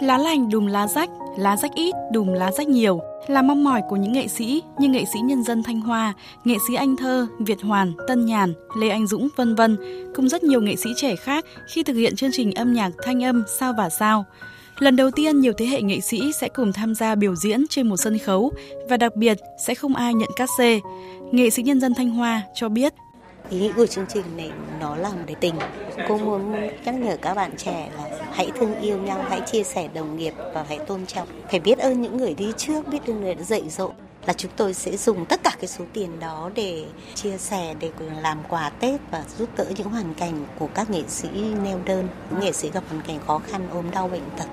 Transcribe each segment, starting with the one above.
Lá lành đùm lá rách, lá rách ít đùm lá rách nhiều là mong mỏi của những nghệ sĩ như nghệ sĩ nhân dân Thanh Hoa, nghệ sĩ Anh Thơ, Việt Hoàn, Tân Nhàn, Lê Anh Dũng vân vân, cùng rất nhiều nghệ sĩ trẻ khác khi thực hiện chương trình âm nhạc thanh âm Sao và Sao. Lần đầu tiên nhiều thế hệ nghệ sĩ sẽ cùng tham gia biểu diễn trên một sân khấu và đặc biệt sẽ không ai nhận cát xê. Nghệ sĩ nhân dân Thanh Hoa cho biết Ý nghĩa của chương trình này nó là một cái tình. Cô muốn nhắc nhở các bạn trẻ là hãy thương yêu nhau, hãy chia sẻ đồng nghiệp và hãy tôn trọng. Phải biết ơn những người đi trước, biết ơn người đã dạy dỗ là chúng tôi sẽ dùng tất cả cái số tiền đó để chia sẻ để làm quà Tết và giúp đỡ những hoàn cảnh của các nghệ sĩ neo đơn, những nghệ sĩ gặp hoàn cảnh khó khăn ốm đau bệnh tật.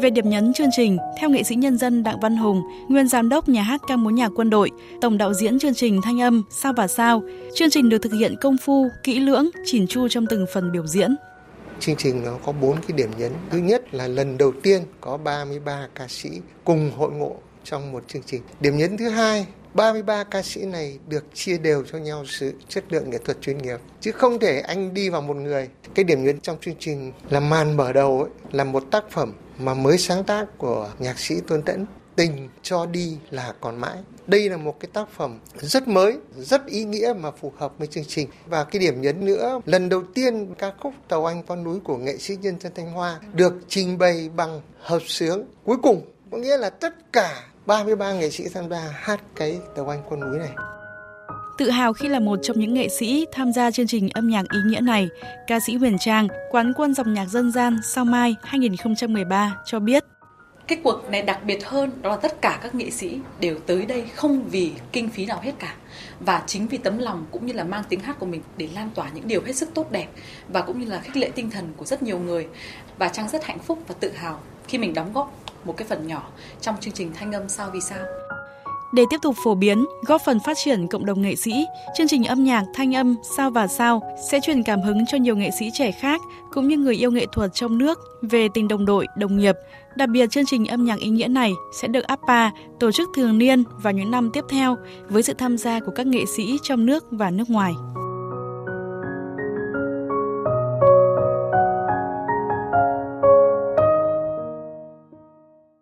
Về điểm nhấn chương trình, theo nghệ sĩ nhân dân Đặng Văn Hùng, nguyên giám đốc nhà hát ca múa nhạc quân đội, tổng đạo diễn chương trình Thanh âm Sao và Sao, chương trình được thực hiện công phu, kỹ lưỡng, chỉn chu trong từng phần biểu diễn. Chương trình nó có bốn cái điểm nhấn. Thứ nhất là lần đầu tiên có 33 ca sĩ cùng hội ngộ trong một chương trình. Điểm nhấn thứ hai 33 ca sĩ này được chia đều cho nhau sự chất lượng nghệ thuật chuyên nghiệp chứ không thể anh đi vào một người cái điểm nhấn trong chương trình là màn mở đầu ấy, là một tác phẩm mà mới sáng tác của nhạc sĩ Tôn Tẫn tình cho đi là còn mãi. Đây là một cái tác phẩm rất mới rất ý nghĩa mà phù hợp với chương trình. Và cái điểm nhấn nữa lần đầu tiên ca khúc tàu anh con núi của nghệ sĩ nhân dân thanh hoa được trình bày bằng hợp sướng. Cuối cùng có nghĩa là tất cả 33 nghệ sĩ tham gia hát cái tàu anh con núi này. Tự hào khi là một trong những nghệ sĩ tham gia chương trình âm nhạc ý nghĩa này, ca sĩ Huyền Trang, quán quân dòng nhạc dân gian Sao Mai 2013 cho biết cái cuộc này đặc biệt hơn đó là tất cả các nghệ sĩ đều tới đây không vì kinh phí nào hết cả. Và chính vì tấm lòng cũng như là mang tiếng hát của mình để lan tỏa những điều hết sức tốt đẹp và cũng như là khích lệ tinh thần của rất nhiều người. Và trang rất hạnh phúc và tự hào khi mình đóng góp một cái phần nhỏ trong chương trình thanh âm sao vì sao để tiếp tục phổ biến, góp phần phát triển cộng đồng nghệ sĩ, chương trình âm nhạc Thanh âm Sao và Sao sẽ truyền cảm hứng cho nhiều nghệ sĩ trẻ khác cũng như người yêu nghệ thuật trong nước về tình đồng đội, đồng nghiệp. Đặc biệt chương trình âm nhạc ý nghĩa này sẽ được APA tổ chức thường niên vào những năm tiếp theo với sự tham gia của các nghệ sĩ trong nước và nước ngoài.